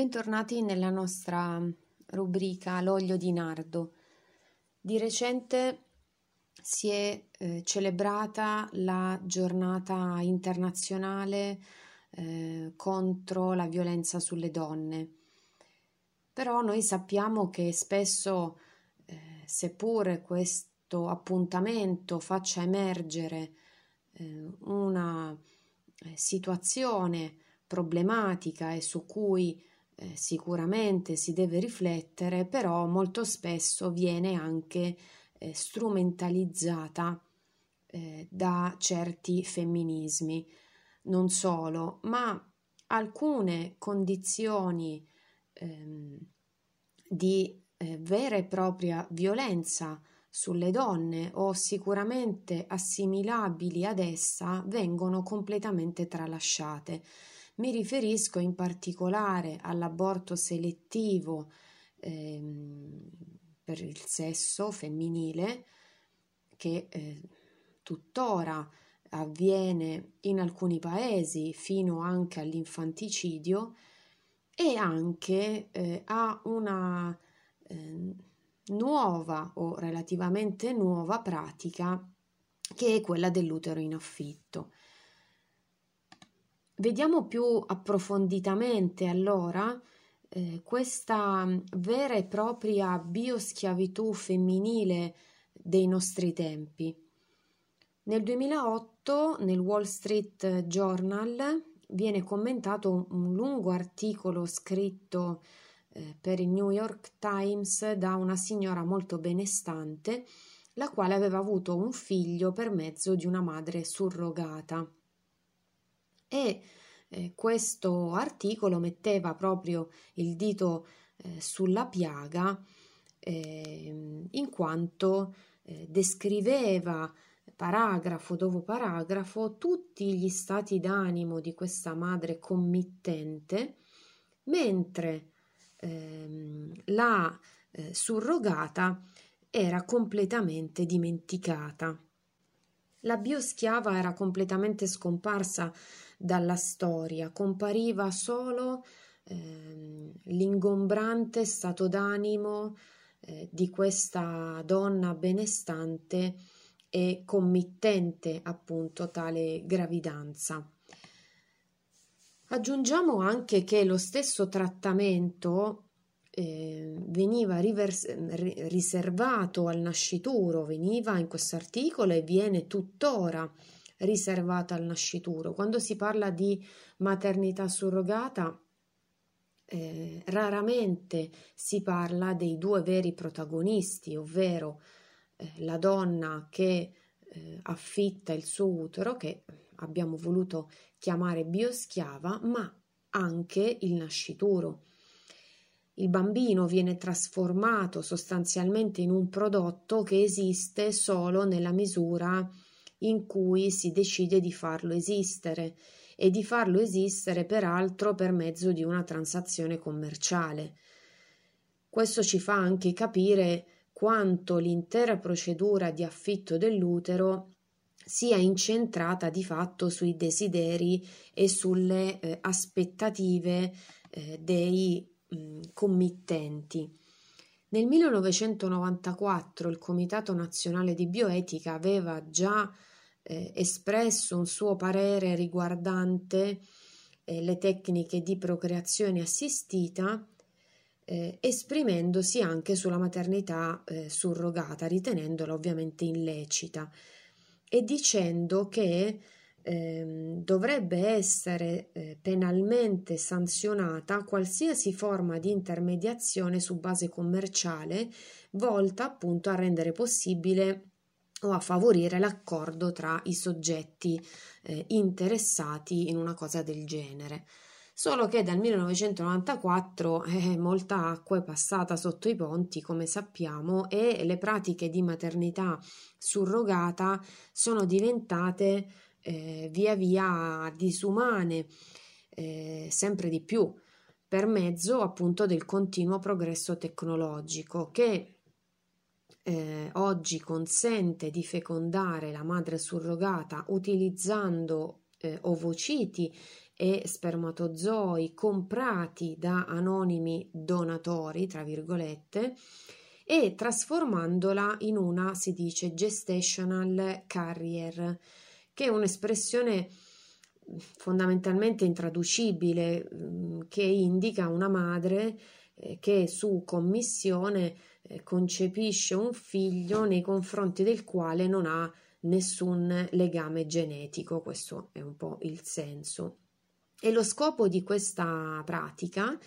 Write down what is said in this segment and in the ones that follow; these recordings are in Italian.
Bentornati nella nostra rubrica L'olio di nardo. Di recente si è eh, celebrata la giornata internazionale eh, contro la violenza sulle donne. Però noi sappiamo che spesso, eh, seppure questo appuntamento faccia emergere eh, una eh, situazione problematica e su cui eh, sicuramente si deve riflettere, però molto spesso viene anche eh, strumentalizzata eh, da certi femminismi. Non solo, ma alcune condizioni ehm, di eh, vera e propria violenza sulle donne o sicuramente assimilabili ad essa vengono completamente tralasciate. Mi riferisco in particolare all'aborto selettivo ehm, per il sesso femminile che eh, tuttora avviene in alcuni paesi fino anche all'infanticidio e anche eh, a una eh, nuova o relativamente nuova pratica che è quella dell'utero in affitto. Vediamo più approfonditamente allora eh, questa vera e propria bioschiavitù femminile dei nostri tempi. Nel 2008 nel Wall Street Journal viene commentato un, un lungo articolo scritto eh, per il New York Times da una signora molto benestante, la quale aveva avuto un figlio per mezzo di una madre surrogata e eh, questo articolo metteva proprio il dito eh, sulla piaga eh, in quanto eh, descriveva paragrafo dopo paragrafo tutti gli stati d'animo di questa madre committente mentre ehm, la eh, surrogata era completamente dimenticata. La bioschiava era completamente scomparsa dalla storia, compariva solo eh, l'ingombrante stato d'animo eh, di questa donna benestante e committente appunto tale gravidanza. Aggiungiamo anche che lo stesso trattamento eh, veniva rivers- riservato al nascituro, veniva in questo articolo e viene tuttora riservata al nascituro. Quando si parla di maternità surrogata, eh, raramente si parla dei due veri protagonisti, ovvero eh, la donna che eh, affitta il suo utero, che abbiamo voluto chiamare bioschiava, ma anche il nascituro. Il bambino viene trasformato sostanzialmente in un prodotto che esiste solo nella misura in cui si decide di farlo esistere e di farlo esistere peraltro per mezzo di una transazione commerciale. Questo ci fa anche capire quanto l'intera procedura di affitto dell'utero sia incentrata di fatto sui desideri e sulle eh, aspettative eh, dei mh, committenti. Nel 1994 il Comitato Nazionale di Bioetica aveva già eh, espresso un suo parere riguardante eh, le tecniche di procreazione assistita, eh, esprimendosi anche sulla maternità eh, surrogata, ritenendola ovviamente illecita e dicendo che ehm, dovrebbe essere eh, penalmente sanzionata qualsiasi forma di intermediazione su base commerciale volta appunto a rendere possibile o a favorire l'accordo tra i soggetti eh, interessati in una cosa del genere. Solo che dal 1994 eh, molta acqua è passata sotto i ponti, come sappiamo, e le pratiche di maternità surrogata sono diventate eh, via via disumane, eh, sempre di più, per mezzo appunto del continuo progresso tecnologico che eh, oggi consente di fecondare la madre surrogata utilizzando eh, ovociti e spermatozoi comprati da anonimi donatori, tra virgolette, e trasformandola in una, si dice, gestational carrier, che è un'espressione fondamentalmente intraducibile mm, che indica una madre eh, che su commissione concepisce un figlio nei confronti del quale non ha nessun legame genetico, questo è un po' il senso. E lo scopo di questa pratica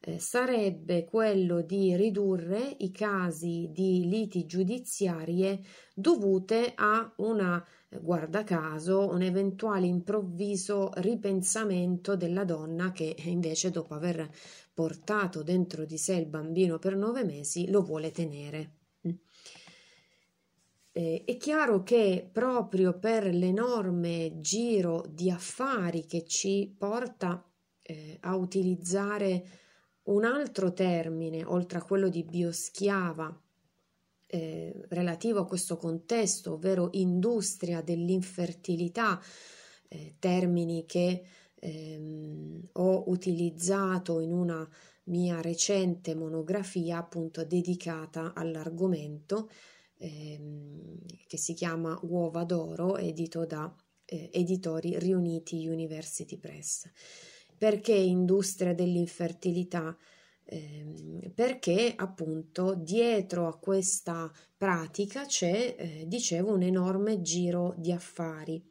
eh, sarebbe quello di ridurre i casi di liti giudiziarie dovute a una, eh, guarda caso, un eventuale improvviso ripensamento della donna che invece dopo aver portato dentro di sé il bambino per nove mesi lo vuole tenere. Eh, è chiaro che proprio per l'enorme giro di affari che ci porta eh, a utilizzare un altro termine, oltre a quello di bioschiava, eh, relativo a questo contesto, ovvero industria dell'infertilità, eh, termini che ehm, ho utilizzato in una mia recente monografia appunto dedicata all'argomento ehm, che si chiama Uova d'oro, edito da eh, Editori Riuniti University Press. Perché industria dell'infertilità? Eh, perché appunto dietro a questa pratica c'è, eh, dicevo, un enorme giro di affari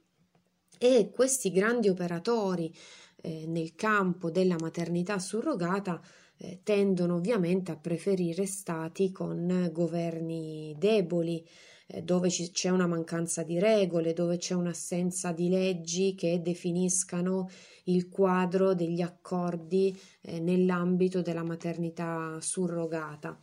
e questi grandi operatori eh, nel campo della maternità surrogata eh, tendono ovviamente a preferire stati con governi deboli, eh, dove ci, c'è una mancanza di regole, dove c'è un'assenza di leggi che definiscano il quadro degli accordi eh, nell'ambito della maternità surrogata.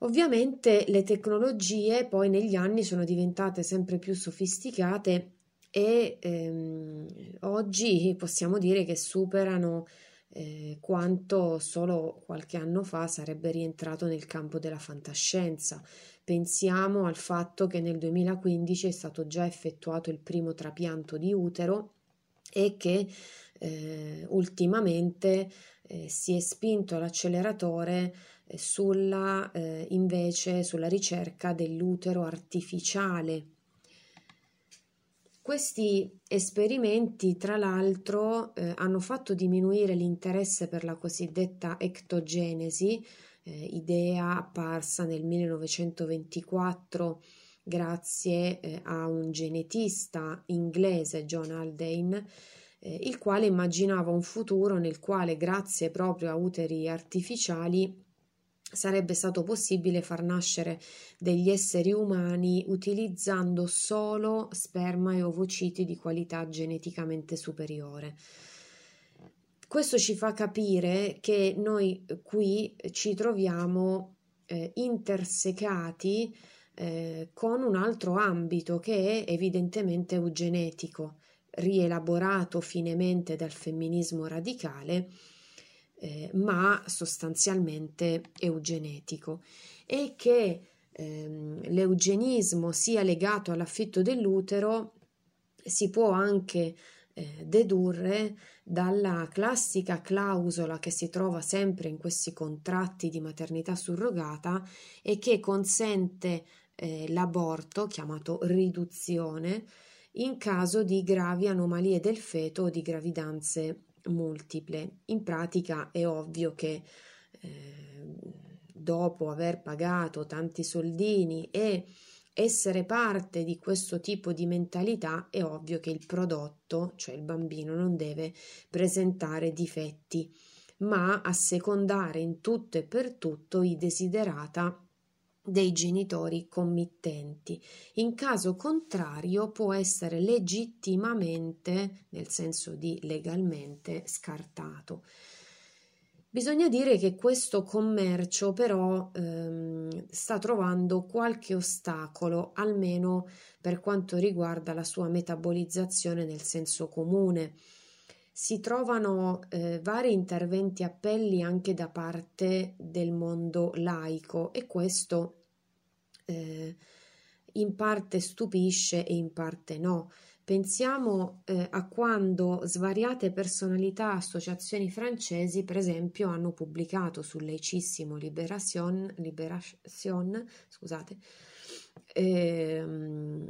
Ovviamente le tecnologie poi negli anni sono diventate sempre più sofisticate e ehm, oggi possiamo dire che superano eh, quanto solo qualche anno fa sarebbe rientrato nel campo della fantascienza. Pensiamo al fatto che nel 2015 è stato già effettuato il primo trapianto di utero e che eh, ultimamente eh, si è spinto l'acceleratore eh, sulla, eh, invece sulla ricerca dell'utero artificiale questi esperimenti, tra l'altro, eh, hanno fatto diminuire l'interesse per la cosiddetta ectogenesi, eh, idea apparsa nel 1924 grazie eh, a un genetista inglese, John Haldane, eh, il quale immaginava un futuro nel quale, grazie proprio a uteri artificiali, sarebbe stato possibile far nascere degli esseri umani utilizzando solo sperma e ovociti di qualità geneticamente superiore. Questo ci fa capire che noi qui ci troviamo eh, intersecati eh, con un altro ambito che è evidentemente eugenetico, rielaborato finemente dal femminismo radicale eh, ma sostanzialmente eugenetico e che ehm, l'eugenismo sia legato all'affitto dell'utero si può anche eh, dedurre dalla classica clausola che si trova sempre in questi contratti di maternità surrogata e che consente eh, l'aborto, chiamato riduzione, in caso di gravi anomalie del feto o di gravidanze multiple. In pratica è ovvio che eh, dopo aver pagato tanti soldini e essere parte di questo tipo di mentalità è ovvio che il prodotto, cioè il bambino, non deve presentare difetti, ma assecondare in tutto e per tutto i desiderata dei genitori committenti. In caso contrario può essere legittimamente, nel senso di legalmente, scartato. Bisogna dire che questo commercio però ehm, sta trovando qualche ostacolo, almeno per quanto riguarda la sua metabolizzazione nel senso comune si trovano eh, vari interventi appelli anche da parte del mondo laico e questo eh, in parte stupisce e in parte no. Pensiamo eh, a quando svariate personalità, associazioni francesi, per esempio, hanno pubblicato sul laicissimo Liberation, Liberation scusate, ehm,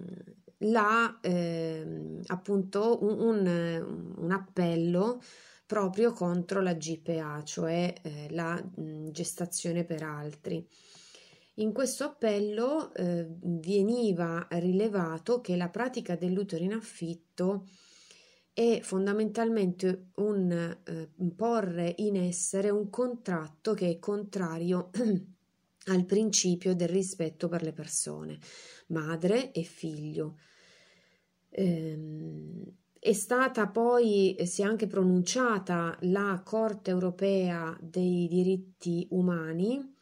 la, ehm, appunto un, un, un, appello proprio contro la GPA, cioè eh, la gestazione per altri. In questo appello eh, veniva rilevato che la pratica dell'utero in affitto è fondamentalmente un eh, porre in essere un contratto che è contrario al principio del rispetto per le persone, madre e figlio. Ehm, è stata poi, si è anche pronunciata la Corte europea dei diritti umani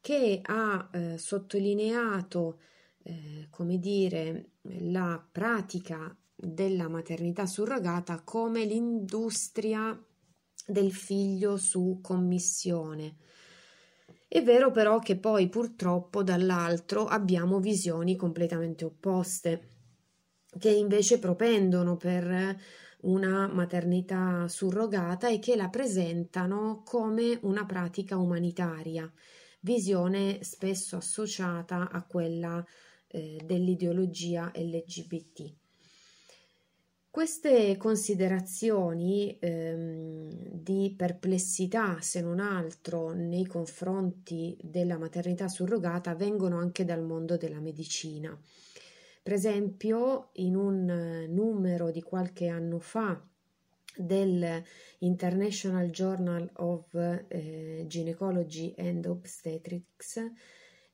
che ha eh, sottolineato, eh, come dire, la pratica della maternità surrogata come l'industria del figlio su commissione. È vero però che poi purtroppo dall'altro abbiamo visioni completamente opposte, che invece propendono per una maternità surrogata e che la presentano come una pratica umanitaria visione spesso associata a quella eh, dell'ideologia LGBT. Queste considerazioni ehm, di perplessità, se non altro, nei confronti della maternità surrogata vengono anche dal mondo della medicina. Per esempio, in un numero di qualche anno fa del International Journal of eh, Gynecology and Obstetrics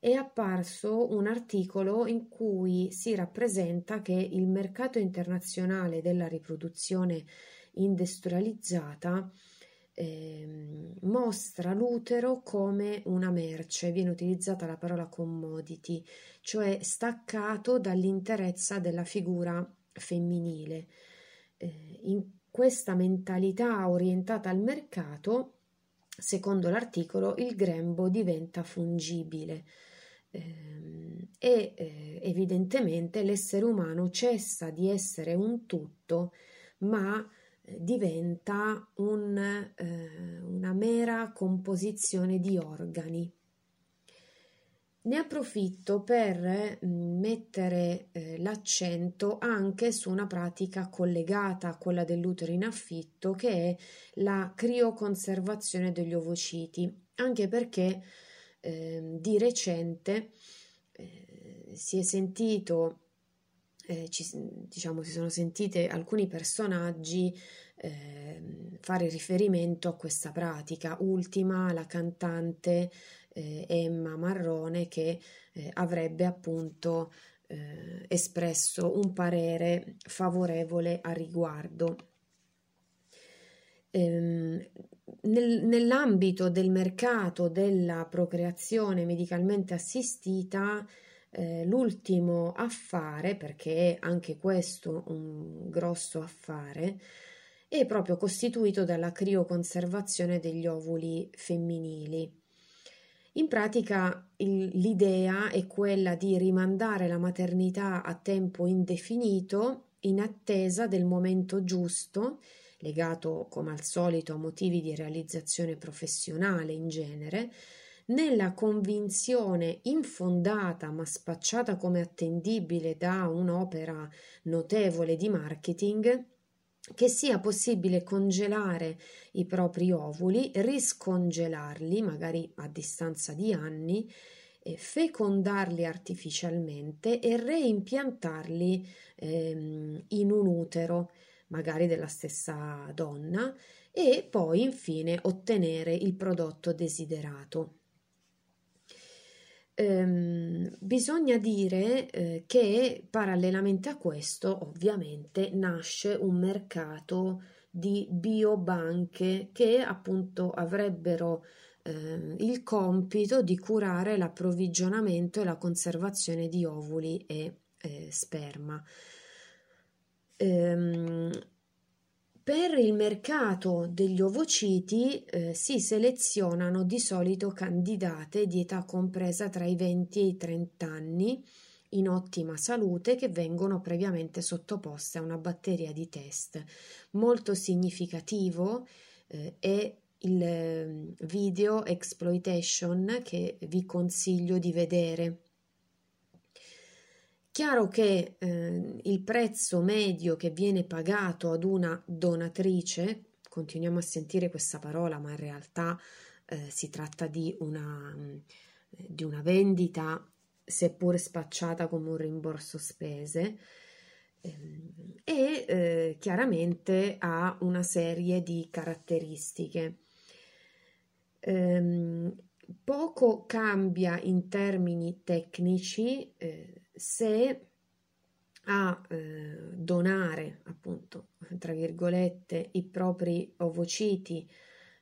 è apparso un articolo in cui si rappresenta che il mercato internazionale della riproduzione industrializzata eh, mostra l'utero come una merce, viene utilizzata la parola commodity, cioè staccato dall'interezza della figura femminile. Eh, in questa mentalità orientata al mercato, secondo l'articolo, il grembo diventa fungibile e eh, evidentemente l'essere umano cessa di essere un tutto, ma eh, diventa un, eh, una mera composizione di organi. Ne approfitto per mm, mettere eh, l'accento anche su una pratica collegata a quella dell'utero in affitto che è la crioconservazione degli ovociti, anche perché eh, di recente eh, si è sentito, eh, ci, diciamo, si sono sentite alcuni personaggi ehm, fare riferimento a questa pratica. Ultima, la cantante eh, Emma Marrone che eh, avrebbe appunto eh, espresso un parere favorevole a riguardo. Ehm, nel, nell'ambito del mercato della procreazione medicalmente assistita, eh, l'ultimo affare, perché è anche questo un grosso affare, è proprio costituito dalla crioconservazione degli ovuli femminili. In pratica il, l'idea è quella di rimandare la maternità a tempo indefinito in attesa del momento giusto, legato come al solito a motivi di realizzazione professionale in genere, nella convinzione infondata ma spacciata come attendibile da un'opera notevole di marketing che sia possibile congelare i propri ovuli, riscongelarli, magari a distanza di anni, fecondarli artificialmente e reimpiantarli ehm, in un utero, magari della stessa donna, e poi infine ottenere il prodotto desiderato. Ehm, bisogna dire eh, che parallelamente a questo ovviamente nasce un mercato di biobanche che appunto avrebbero eh, il compito di curare l'approvvigionamento e la conservazione di ovuli e eh, sperma. Ehm, per il mercato degli ovociti eh, si selezionano di solito candidate di età compresa tra i 20 e i 30 anni, in ottima salute che vengono previamente sottoposte a una batteria di test. Molto significativo eh, è il ehm, video exploitation che vi consiglio di vedere. Chiaro che eh, il prezzo medio che viene pagato ad una donatrice, continuiamo a sentire questa parola, ma in realtà eh, si tratta di una, di una vendita, seppur spacciata come un rimborso spese, ehm, e eh, chiaramente ha una serie di caratteristiche. Ehm, poco cambia in termini tecnici eh, se a eh, donare appunto tra virgolette i propri ovociti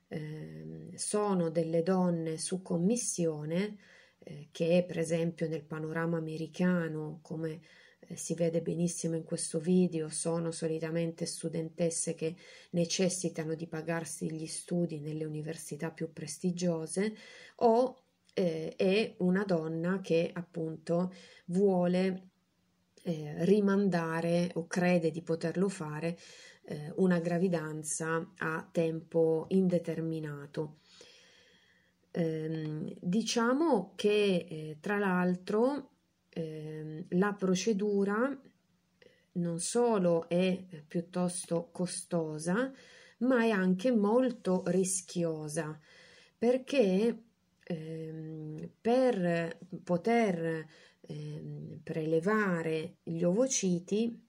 eh, sono delle donne su commissione eh, che per esempio nel panorama americano come eh, si vede benissimo in questo video, sono solitamente studentesse che necessitano di pagarsi gli studi nelle università più prestigiose o eh, è una donna che appunto vuole eh, rimandare o crede di poterlo fare eh, una gravidanza a tempo indeterminato. Ehm, diciamo che eh, tra l'altro eh, la procedura non solo è piuttosto costosa, ma è anche molto rischiosa perché ehm, per poter ehm, prelevare gli ovociti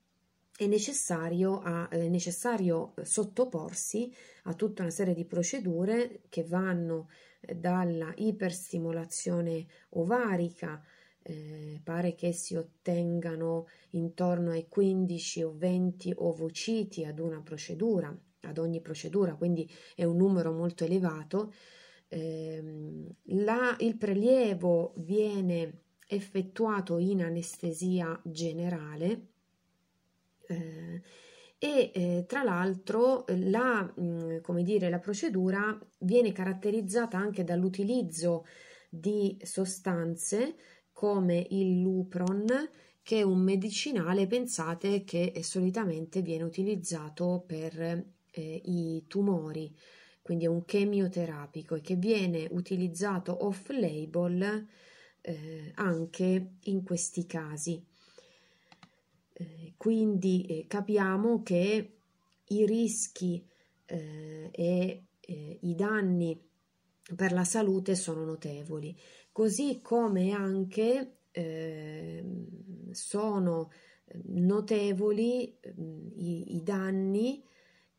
è necessario, a, è necessario sottoporsi a tutta una serie di procedure che vanno dalla iperstimolazione ovarica eh, pare che si ottengano intorno ai 15 o 20 ovociti ad una procedura, ad ogni procedura, quindi è un numero molto elevato. Eh, la, il prelievo viene effettuato in anestesia generale eh, e eh, tra l'altro la, mh, mm, come dire, la procedura viene caratterizzata anche dall'utilizzo di sostanze come il Lupron, che è un medicinale, pensate, che solitamente viene utilizzato per eh, i tumori, quindi è un chemioterapico e che viene utilizzato off-label eh, anche in questi casi. Eh, quindi eh, capiamo che i rischi eh, e eh, i danni per la salute sono notevoli così come anche eh, sono notevoli eh, i, i, danni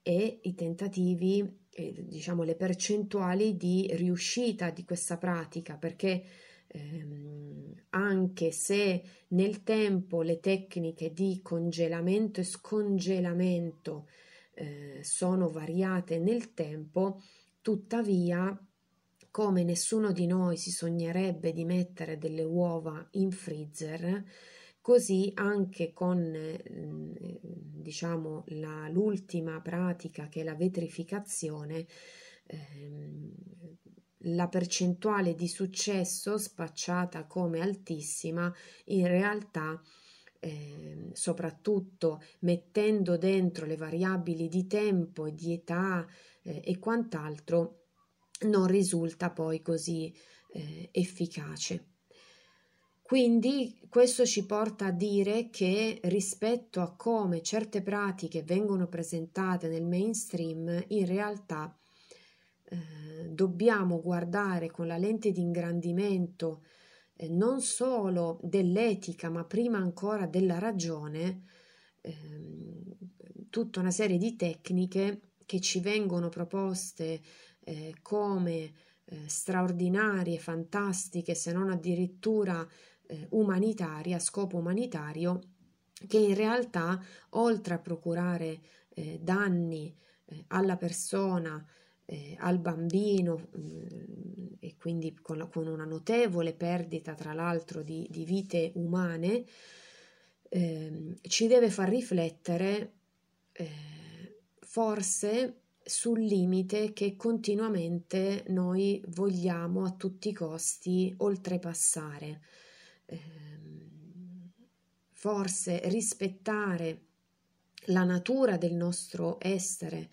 e i tentativi, eh, diciamo le percentuali di riuscita di questa pratica, perché ehm, anche se nel tempo le tecniche di congelamento e scongelamento eh, sono variate nel tempo, tuttavia come nessuno di noi si sognerebbe di mettere delle uova in freezer, così anche con eh, diciamo la, l'ultima pratica che è la vetrificazione ehm, la percentuale di successo spacciata come altissima in realtà eh, soprattutto mettendo dentro le variabili di tempo di età eh, e quant'altro non risulta poi così eh, efficace. Quindi questo ci porta a dire che rispetto a come certe pratiche vengono presentate nel mainstream, in realtà eh, dobbiamo guardare con la lente di ingrandimento eh, non solo dell'etica, ma prima ancora della ragione, ehm, tutta una serie di tecniche che ci vengono proposte eh, come eh, straordinarie, fantastiche, se non addirittura eh, umanitarie, a scopo umanitario, che in realtà, oltre a procurare eh, danni eh, alla persona, eh, al bambino mh, mm, e quindi con, con, una notevole perdita, tra l'altro, di, di vite umane, ehm, ci deve far riflettere forse sul limite che continuamente noi vogliamo a tutti i costi oltrepassare. Ehm, forse rispettare la natura del nostro essere,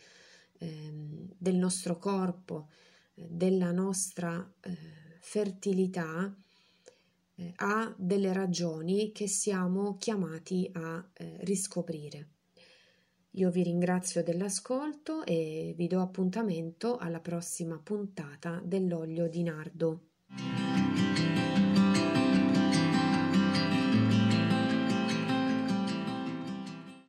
ehm, del nostro corpo, eh, della nostra eh, fertilità, eh, ha delle ragioni che siamo chiamati a riscoprire. Io vi ringrazio dell'ascolto e vi do appuntamento alla prossima puntata dell'olio di nardo.